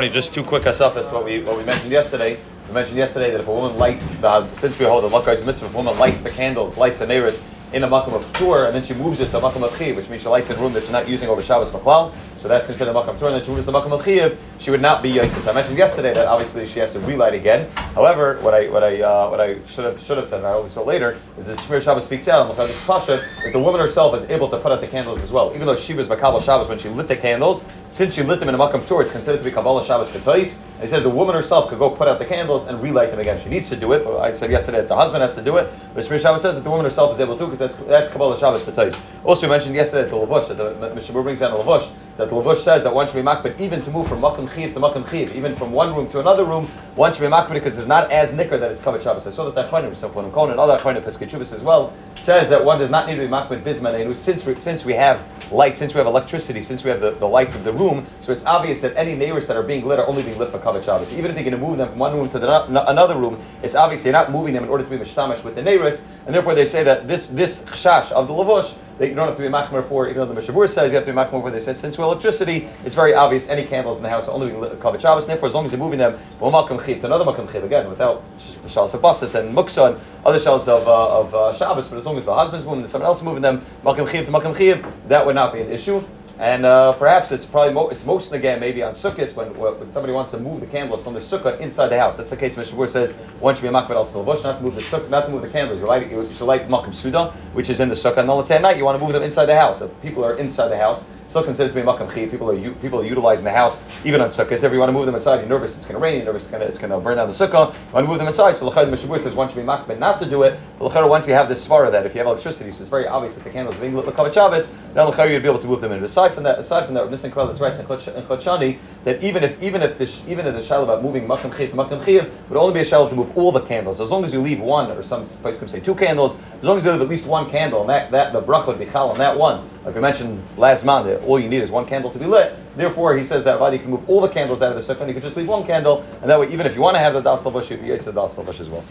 Just two quick asafas. What we what we mentioned yesterday. We mentioned yesterday that if a woman lights the since we hold the lakais mitzvah, if a woman lights the candles, lights the neiros in a makam of tour, and then she moves it to a makam of chiv, which means she lights in a room that she's not using over Shabbos maklal. So that's considered a makam tour, and then she moves to the makam. She would not be yitzis. I mentioned yesterday that obviously she has to relight again. However, what I what I uh, what I should have should have said, and I always saw later, is that Shmir Shabbos speaks out on the pasha that the woman herself is able to put out the candles as well, even though she was makabel Shabbos when she lit the candles. Since she lit them in a makam tour, it's considered to be kabbalah Shabbos ketois. And he says the woman herself could go put out the candles and relight them again. She needs to do it. But I said yesterday that the husband has to do it. But Shmir Shabbos says that the woman herself is able to because that's that's kabbalah Shabbos ketois. Also, we mentioned yesterday the lavush that the Mishabur brings down the lavush that the lavush says that one should be makbid even to move from makam chiv to makam chiv, even from one room to another room, one should be makbid because it's not as nicker that it's kavod Shabbos. I saw that that Achronim, some Kohen and other Achronim Peskechubis as well says that one does not need to be makbid bisman since we, since we have light, since we have electricity, since we have the, the lights of the room. So it's obvious that any neiros that are being lit are only being lit for kavod Shabbos. Even if you're going to move them from one room to the, another room, it's obvious you're not moving them in order to be mishtamish with the neiros, and therefore they say that this this chash of the lavush that you don't have to be machmer for, even though the Mishabur says you have to be machmer for. this. since we're electricity, it's very obvious any candles in the house are only being kavod Shabbos. And therefore, as long as you're moving them, one makam chiv to another makam chiv again, without shalos of basis and muksa and other shalos of, uh, of uh, Shabbos, but as long as the husband's moving, them, someone else moving them, makam chiv to makam chiv, that would not be an issue. And uh, perhaps it's probably mo- it's most again maybe on sukkahs when, when somebody wants to move the candles from the sukkah inside the house. That's the case. Mishnah says one should be a makbet al not to move the sukkah, not to move the candles. You light you should light makom suda, which is in the sukkah. And let's say at night you want to move them inside the house. If people are inside the house, still considered to be makam chi. People are people are utilizing the house even on sukkahs. If you want to move them inside, you're nervous it's going to rain. You're nervous it's going to, it's going to burn down the sukkah. You want to move them inside. So the Mishnah says one should be makbet not to do it. But once you have this svara that if you have electricity, so it's very obvious that the candles being lit with Shabbos, then you'd be able to move them in. Aside from that, aside from that. Nissim Karelitz writes in Chut Shani that even if even if the even if the shal about moving makam chiv to makam chiv would only be a shal to move all the candles, as long as you leave one, or some place can say two candles, as long as you leave at least one candle, and that, that the bracha would be chal on that one. Like we mentioned last month, all you need is one candle to be lit. Therefore, he says that you can move all the candles out of the sukkah, and you can just leave one candle, and that way, even if you want to have the das lavush, you can the das lavush as well.